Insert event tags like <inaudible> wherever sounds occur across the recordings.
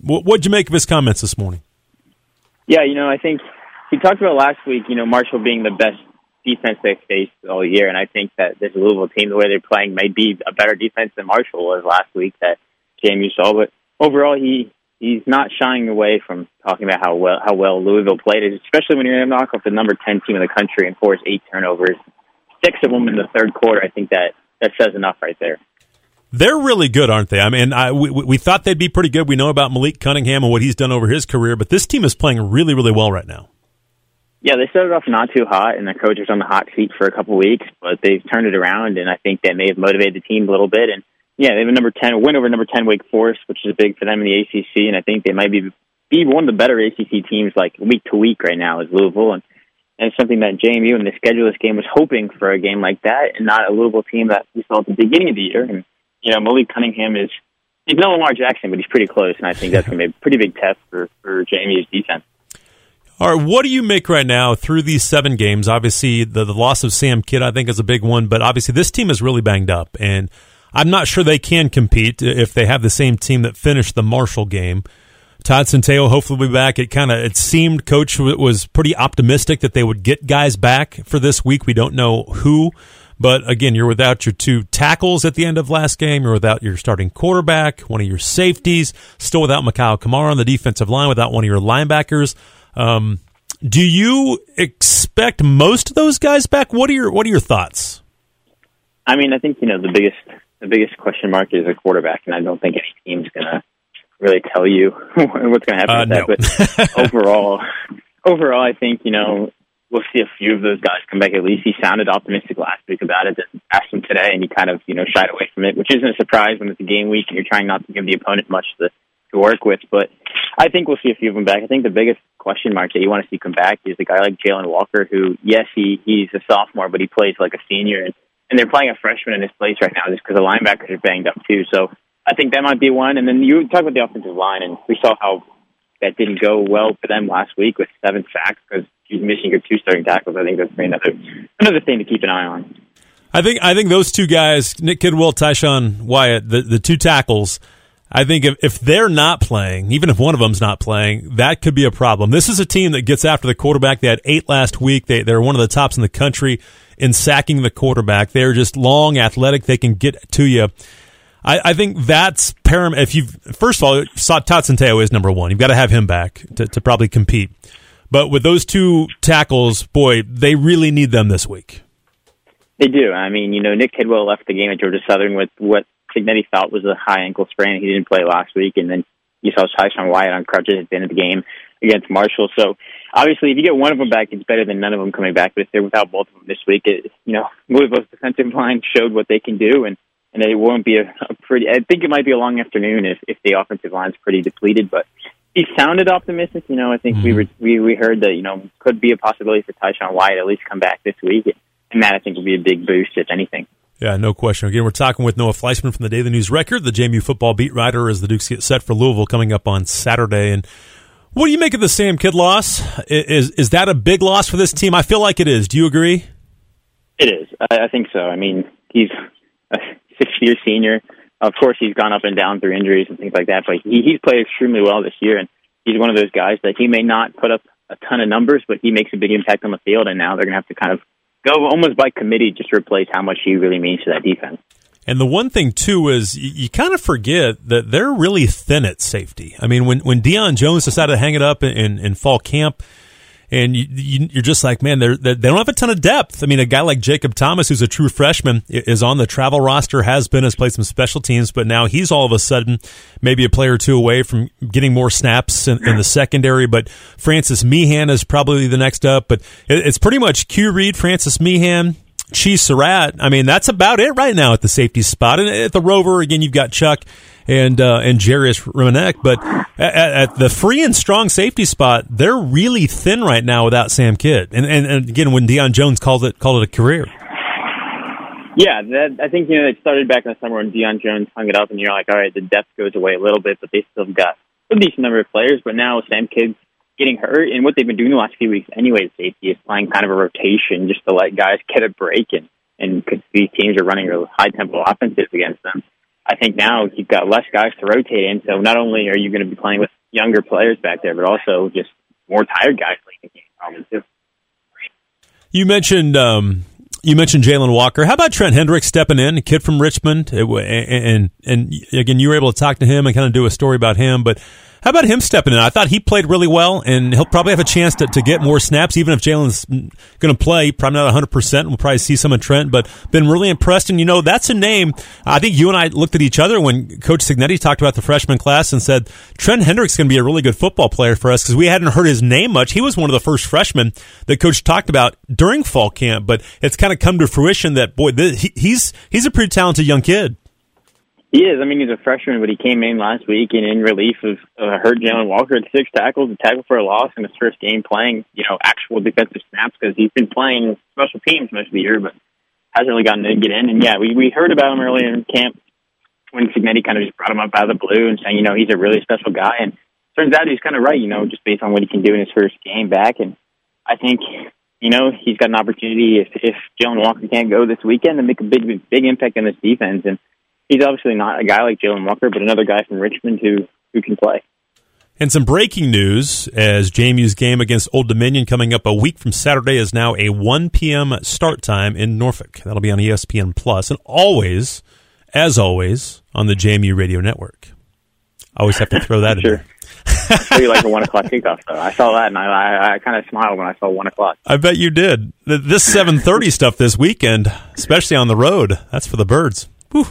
What, what'd you make of his comments this morning? Yeah, you know, I think he talked about last week, you know, Marshall being the best defense they've faced all year, and I think that this Louisville team, the way they're playing, may be a better defense than Marshall was last week that JMU saw. But overall, he he's not shying away from talking about how well how well Louisville played, especially when you're going to knock off the number ten team in the country and force eight turnovers, six of them in the third quarter. I think that that says enough right there. They're really good, aren't they? I mean, I, we, we thought they'd be pretty good. We know about Malik Cunningham and what he's done over his career, but this team is playing really, really well right now. Yeah, they started off not too hot, and the coach was on the hot seat for a couple weeks, but they've turned it around, and I think that may have motivated the team a little bit. And yeah, they have a number ten win over number ten Wake Forest, which is big for them in the ACC, and I think they might be be one of the better ACC teams like week to week right now is Louisville, and and something that JMU and the schedule this game was hoping for a game like that, and not a Louisville team that we saw at the beginning of the year. And you know, Malik Cunningham is he's no Lamar Jackson, but he's pretty close, and I think that's going to be a pretty big test for for JMU's defense. All right, what do you make right now through these seven games? Obviously, the, the loss of Sam Kidd, I think, is a big one, but obviously, this team is really banged up, and I'm not sure they can compete if they have the same team that finished the Marshall game. Todd Centeio hopefully will be back. It kind of it seemed coach was pretty optimistic that they would get guys back for this week. We don't know who, but again, you're without your two tackles at the end of last game. You're without your starting quarterback, one of your safeties, still without Mikhail Kamara on the defensive line, without one of your linebackers. Um, do you expect most of those guys back? What are your What are your thoughts? I mean, I think you know the biggest the biggest question mark is a quarterback, and I don't think any team's gonna really tell you <laughs> what's gonna happen Uh, with that. But <laughs> overall, overall, I think you know we'll see a few of those guys come back. At least he sounded optimistic last week about it. Then asked him today, and he kind of you know shied away from it, which isn't a surprise when it's a game week and you're trying not to give the opponent much to to work with. But I think we'll see a few of them back. I think the biggest question mark that you want to see come back is a guy like Jalen Walker, who yes, he he's a sophomore, but he plays like a senior, and, and they're playing a freshman in his place right now just because the linebackers are banged up too. So I think that might be one. And then you talk about the offensive line, and we saw how that didn't go well for them last week with seven sacks because missing your two starting tackles. I think that's another another thing to keep an eye on. I think I think those two guys, Nick Kidwell, Tyshawn Wyatt, the, the two tackles. I think if, if they're not playing, even if one of them's not playing, that could be a problem. This is a team that gets after the quarterback. They had eight last week. They, they're one of the tops in the country in sacking the quarterback. They're just long, athletic. They can get to you. I, I think that's paramount. If you first of all, Todd Centeio is number one. You've got to have him back to, to probably compete. But with those two tackles, boy, they really need them this week. They do. I mean, you know, Nick Kidwell left the game at Georgia Southern with what Cignetti thought was a high ankle sprain. He didn't play last week, and then you saw Tyshawn Wyatt on crutches at the end of the game against Marshall. So obviously, if you get one of them back, it's better than none of them coming back. But if they're without both of them this week, it, you know, <laughs> Louisville's defensive line showed what they can do, and and it won't be a, a pretty. I think it might be a long afternoon if if the offensive line's pretty depleted, but. He sounded optimistic, you know. I think mm-hmm. we were we we heard that you know could be a possibility for Tyshawn Wyatt at least come back this week, and that I think would be a big boost if anything. Yeah, no question. Again, we're talking with Noah Fleischman from the Daily News Record, the JMU football beat writer, as the Dukes get set for Louisville coming up on Saturday. And what do you make of the Sam Kidd loss? Is is that a big loss for this team? I feel like it is. Do you agree? It is. I think so. I mean, he's a <laughs> six-year senior. Of course, he's gone up and down through injuries and things like that, but he, he's played extremely well this year, and he's one of those guys that he may not put up a ton of numbers, but he makes a big impact on the field. And now they're going to have to kind of go almost by committee just to replace how much he really means to that defense. And the one thing too is you, kind of forget that they're really thin at safety. I mean, when when Deion Jones decided to hang it up in, in fall camp, and you, are just like, man, they're, they're, they don't have a ton of depth. I mean, a guy like Jacob Thomas, who's a true freshman, is on the travel roster, has been, has played some special teams, but now he's all of a sudden maybe a player or two away from getting more snaps in, in the secondary. But Francis Meehan is probably the next up. But it, it's pretty much Q Reed, Francis Meehan, Cheese Surratt. I mean, that's about it right now at the safety spot. And at the Rover, again, you've got Chuck and uh, and Jarius Remanek. But at, at, the free and strong safety spot, they're really thin right now without Sam Kidd. And, and, and again, when Deion Jones called it called it a career. Yeah, that, I think you know it started back in the summer when Deion Jones hung it up, and you're like, all right, the depth goes away a little bit, but they still got a decent number of players. But now Sam Kidd's getting hurt, and what they've been doing the last few weeks anyway, safety is playing kind of a rotation just to let guys get a break, and and because these teams are running a high tempo offenses against them. I think now you've got less guys to rotate in. So not only are you going to be playing with younger players back there, but also just more tired guys in the game, probably too. You mentioned um, you mentioned Jalon Walker. How about Trent Hendricks stepping in, a kid from Richmond, and, and and again you were able to talk to him and kind of do a story about him, but how about him stepping in? I thought he played really well, and he'll probably have a chance to, to get more snaps, even if Jalon's going to play. Probably not 100%. We'll probably see some of Trent, but been really impressed. And, you know, that's a name. I think you and I looked at each other when Coach Cignetti talked about the freshman class and said, Trent Hendricks going to be a really good football player for us because we hadn't heard his name much. He was one of the first freshmen that Coach talked about during fall camp, but it's kind of come to fruition that, boy, he's, he's a pretty talented young kid. He is. I mean, he's a freshman, but he came in last week and in relief of uh, hurt Jalon Walker at six tackles, a tackle for a loss in his first game playing, you know, actual defensive snaps because he's been playing special teams most of the year, but hasn't really gotten to get in. And yeah, we we heard about him earlier in camp when Cignetti kind of just brought him up out of the blue and saying, you know, he's a really special guy. And turns out he's kind of right, you know, just based on what he can do in his first game back. And I think you know, he's got an opportunity if if Jalon Walker can't go this weekend to make a big big impact in this defense. And he's obviously not a guy like Jalen Walker, but another guy from Richmond who who can play. And some breaking news as JMU's game against Old Dominion coming up a week from Saturday is now a 1 p.m. start time in Norfolk. That'll be on ESPN Plus and always, as always, on the JMU Radio Network. I always have to throw that <laughs> sure. in there. I you like <laughs> a one o'clock kickoff though. I saw that and I, I, I kind of smiled when I saw one o'clock. I bet you did. This seven thirty stuff this weekend, especially on the road, that's for the birds. Whew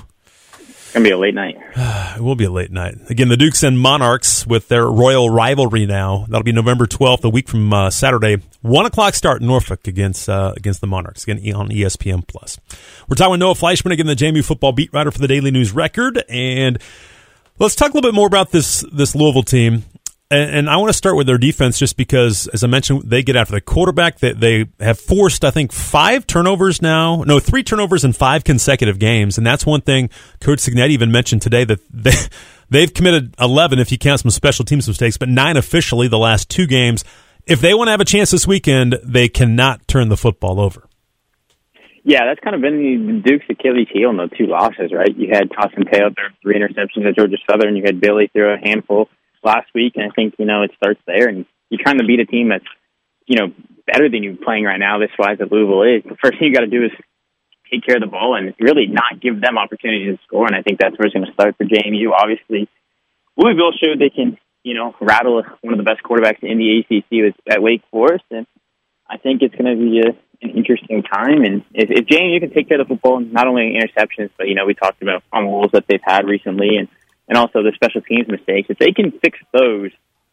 going to be a late night. <sighs> it will be a late night. Again, the Dukes and Monarchs with their royal rivalry now. That'll be November 12th, a week from uh, Saturday. 1 o'clock start Norfolk against uh, against the Monarchs, again on ESPN+. Plus. We're talking with Noah Fleischman, again, the JMU football beat writer for the Daily News Record. And let's talk a little bit more about this, this Louisville team and, and, I want to start with their defense just because, as I mentioned, they get after the quarterback. They, they have forced, I think, five turnovers now. No, three turnovers in five consecutive games. And that's one thing Coach Cignetti even mentioned today that they, <laughs> they've committed 11 if you count some special teams mistakes, but nine officially the last two games. If they want to have a chance this weekend, they cannot turn the football over. Yeah, that's kind of been the Duke's Achilles heel in the two losses, right? You had Dawson Taylor, three interceptions at Georgia Southern. You had Billy throw a handful last week, and I think you know it starts there. And you're trying to beat a team that's you know better than you playing right now. This wise that Louisville is. The first thing you got to do is take care of the ball and really not give them opportunities to score. And I think that's where it's going to start for JMU. Obviously, Louisville showed they can you know rattle one of the best quarterbacks in the ACC at Wake Forest, and I think it's going to be a an interesting time. And if, if JMU can take care of the football, not only interceptions, but you know we talked about on rules that they've had recently, and and also the special teams mistakes, if they can fix those,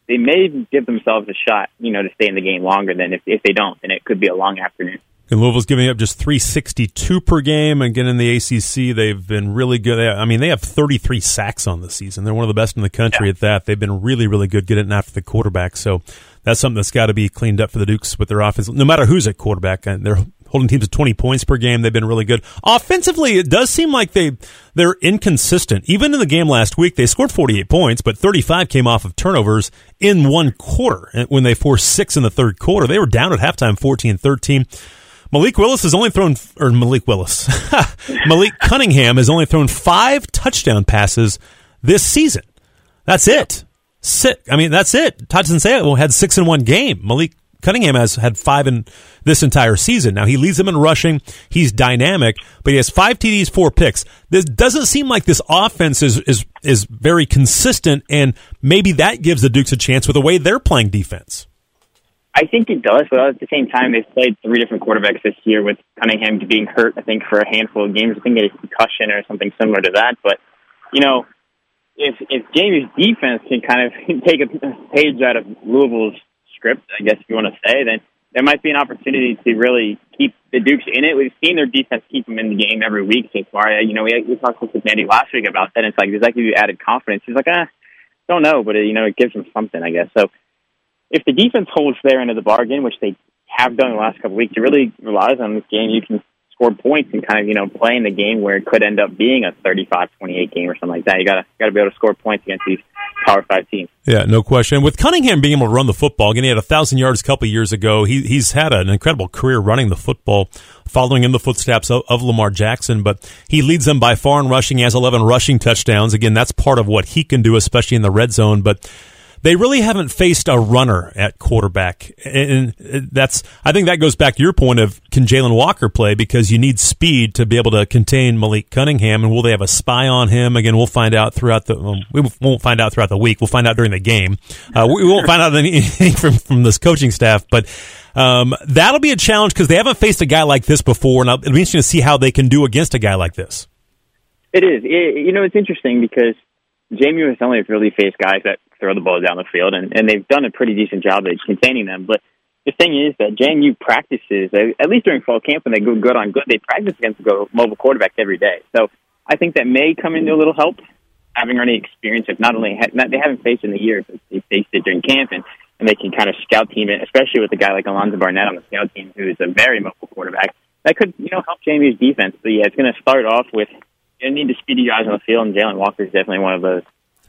they may give themselves a shot, you know, to stay in the game longer than if, if they don't, then it could be a long afternoon. And Louisville's giving up just 362 per game. Again, in the ACC, they've been really good. I mean, they have 33 sacks on the season. They're one of the best in the country yeah. at that. They've been really, really good getting after the quarterback. So that's something that's got to be cleaned up for the Dukes with their offense. No matter who's at quarterback, and they're holding teams to 20 points per game. They've been really good. Offensively, it does seem like they they're inconsistent. Even in the game last week, they scored 48 points, but 35 came off of turnovers in one quarter. Eh, when they forced six in the third quarter, they were down at halftime 14-13. Malik Willis has only thrown, or Malik Willis, <laughs> Malik Cunningham has only thrown five touchdown passes this season. That's it. Sit. I mean, that's it. Todd Centeio had six in one game. Malik Cunningham has had five in this entire season. Now he leads them in rushing. He's dynamic, but he has five TDs, four picks. This doesn't seem like this offense is is is very consistent, and maybe that gives the Dukes a chance with the way they're playing defense. I think it does, but at the same time, they've played three different quarterbacks this year with Cunningham being hurt. I think for a handful of games, I think it is a concussion or something similar to that. But you know, if if JMU's defense can kind of <laughs> take a page out of Louisville's script, I guess if you want to say, then there might be an opportunity to really keep the Dukes in it. We've seen their defense keep them in the game every week so far. You know, we, we talked with Andy last week about that. And it's like, does that give you added confidence? He's like, ah, don't know, but it, you know, it gives them something, I guess. So if the defense holds their end of the bargain, which they have done the last couple of weeks, it really relies on this game. You can score points and kind of, you know, play in the game where it could end up being a 35-28 game or something like that. You gotta, gotta be able to score points against these Power Five teams. Yeah, no question. With Cunningham being able to run the football, again, he had a thousand yards a couple years ago. He, he's had an incredible career running the football, following in the footsteps of, of Lamar Jackson. But he leads them by far in rushing. He has 11 rushing touchdowns. Again, that's part of what he can do, especially in the red zone. But they really haven't faced a runner at quarterback. And that's, I think that goes back to your point of can Jalen Walker play because you need speed to be able to contain Malik Cunningham. And will they have a spy on him? Again, we'll find out throughout the, we won't find out throughout the week. We'll find out during the game. Uh, we won't find out <laughs> anything from, from this coaching staff, but, um, that'll be a challenge because they haven't faced a guy like this before. And it'll be interesting to see how they can do against a guy like this. It is. It, you know, it's interesting because JMU has only really faced guys that throw the ball down the field, and, and they've done a pretty decent job at containing them. But the thing is that JMU practices, at least during fall camp, when they go good on good, they practice against the mobile quarterbacks every day. So I think that may come into a little help, having already experienced it. Not only not, they haven't faced in the year, but they faced it during camp, and, and they can kind of scout team it, especially with a guy like Alonzo Barnett on the scout team, who is a very mobile quarterback. That could, you know, help JMU's defense. But yeah, it's going to start off with you need the speedy guys on the field, and Jalen Walker is definitely one of those.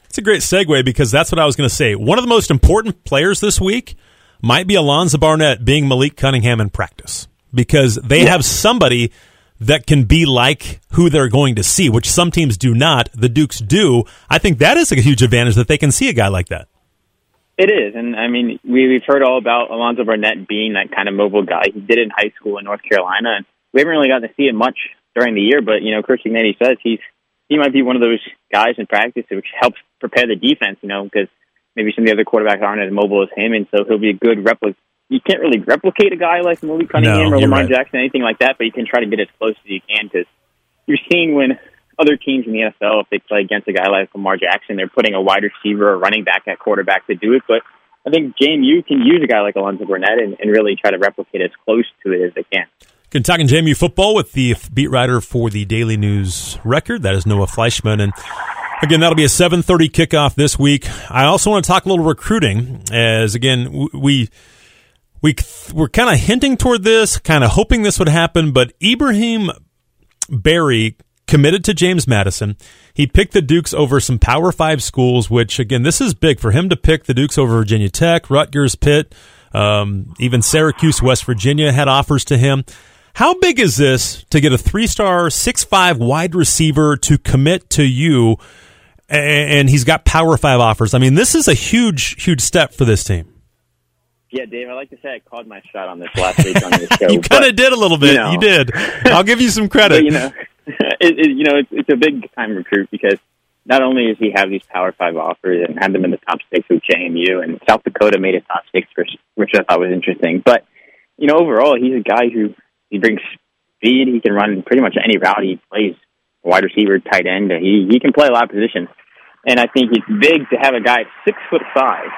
It's a great segue because that's what I was going to say. One of the most important players this week might be Alonzo Barnett being Malik Cunningham in practice because they yeah. have somebody that can be like who they're going to see, which some teams do not. The Dukes do. I think that is a huge advantage that they can see a guy like that. It is, and I mean, we, we've heard all about Alonzo Barnett being that kind of mobile guy. He did it in high school in North Carolina, and we haven't really gotten to see it much during the year. But you know, Christian Manny says he's he might be one of those guys in practice which helps prepare the defense, you know, because maybe some of the other quarterbacks aren't as mobile as him, and so he'll be a good replica. You can't really replicate a guy like Malik Cunningham no, or Lamar right. Jackson, anything like that, but you can try to get as close as you can because you're seeing when other teams in the NFL, if they play against a guy like Lamar Jackson, they're putting a wide receiver or running back at quarterback to do it. But I think JMU can use a guy like Alonzo Barnett and, and really try to replicate as close to it as they can. Kentucky JMU football with the beat writer for the Daily News Record. That is Noah Fleischman. And again, that'll be a 7.30 kickoff this week. I also want to talk a little recruiting as, again, we, we, we're kind of hinting toward this, kind of hoping this would happen, but Ibrahim Barry committed to James Madison. He picked the Dukes over some Power Five schools, which again, this is big for him to pick the Dukes over Virginia Tech, Rutgers, Pitt, um, even Syracuse, West Virginia had offers to him. How big is this to get a three star, six five wide receiver to commit to you? And he's got power five offers. I mean, this is a huge, huge step for this team. Yeah, Dave, I like to say I called my shot on this last week on this <laughs> show. you kind of did a little bit. You, know, you, did. I'll give you some credit. But, you know, <laughs> it, it, you know, it's, it's a big time recruit because not only does he have these Power Five offers and had them in the top six with JMU, and South Dakota made a top six, which I thought was interesting. But you know, overall, he's a guy who he brings speed. He can run pretty much any route he plays. Wide receiver, tight end. He he can play a lot of positions, and I think it's big to have a guy six foot five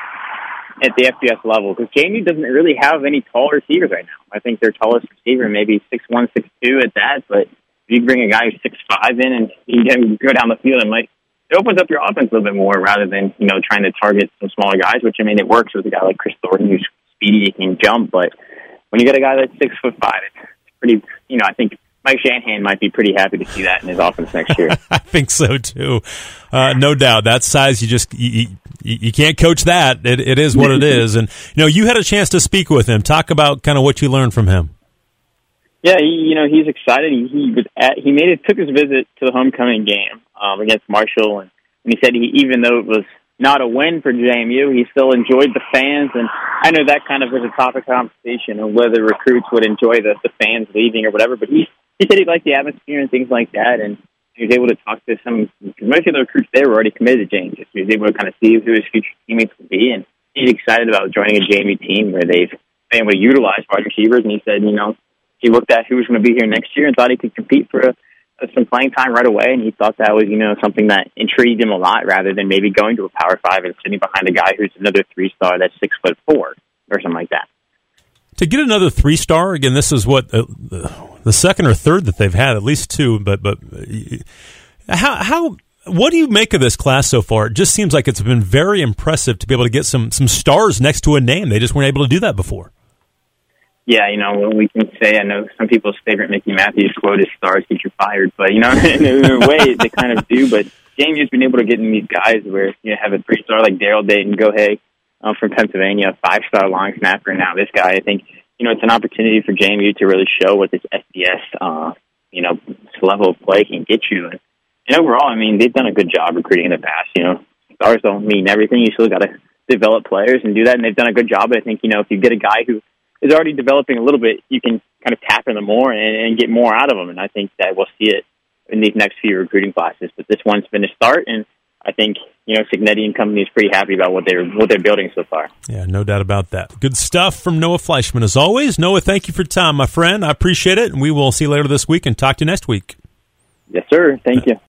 at the FBS level because JMU doesn't really have any tall receivers right now. I think their tallest receiver maybe six one, six two at that. But if you bring a guy who's six five in and you can go down the field, it might it opens up your offense a little bit more rather than you know trying to target some smaller guys. Which I mean, it works with a guy like Chris Thornton who's speedy, he can jump, but when you get a guy that's six foot five, pretty, you know, I think Mike Shanahan might be pretty happy to see that in his offense next year. <laughs> I think so too, uh, no doubt. That size, you just you, you, you can't coach that. It, it is what it <laughs> is. And you know, you had a chance to speak with him. Talk about kind of what you learned from him. Yeah, he, you know, he's excited. He, he was at he made it took his visit to the homecoming game um, against Marshall, and, and he said he even though it was not a win for JMU. He still enjoyed the fans, and I know that kind of was a topic of conversation of whether recruits would enjoy the, the fans leaving or whatever. But he he said he liked the atmosphere and things like that, and he was able to talk to some. Most of the recruits there were already committed to James. He was able to kind of see who his future teammates would be, and he's excited about joining a JMU team where they've been able to utilize wide receivers. And he said, you know, he looked at who was going to be here next year and thought he could compete for a some playing time right away, and he thought that was, you know, something that intrigued him a lot rather than maybe going to a Power Five and sitting behind a guy who's another three star that's six foot four or something like that. To get another three star again, this is what uh, the second or third that they've had, at least two. But but how how what do you make of this class so far? It just seems like it's been very impressive to be able to get some some stars next to a name. They just weren't able to do that before. Yeah, you know, we can say, I know some people's favorite Mickey Matthews quote is stars get you fired, but, you know, <laughs> in a way they kind of do. But JMU's been able to get in these guys where you know, have a three star like Daryl Dayton, go hey, um, from Pennsylvania, a five star long snapper. Now this guy, I think, you know, it's an opportunity for JMU to really show what this FBS, uh, you know, level of play can get you. And, and overall, I mean, they've done a good job recruiting in the past. You know, stars don't mean everything. You still got to develop players and do that. And they've done a good job. I think, you know, if you get a guy who is already developing a little bit, you can kind of tap into more and, and get more out of them. And I think that we'll see it in these next few recruiting classes. But this one's been a start, and I think you know Cignetti and company is pretty happy about what they're what they're building so far. Yeah, no doubt about that. Good stuff from Noah Fleischman as always. Noah, thank you for your time, my friend. I appreciate it, and we will see you later this week and talk to you next week. Yes, sir. Thank you.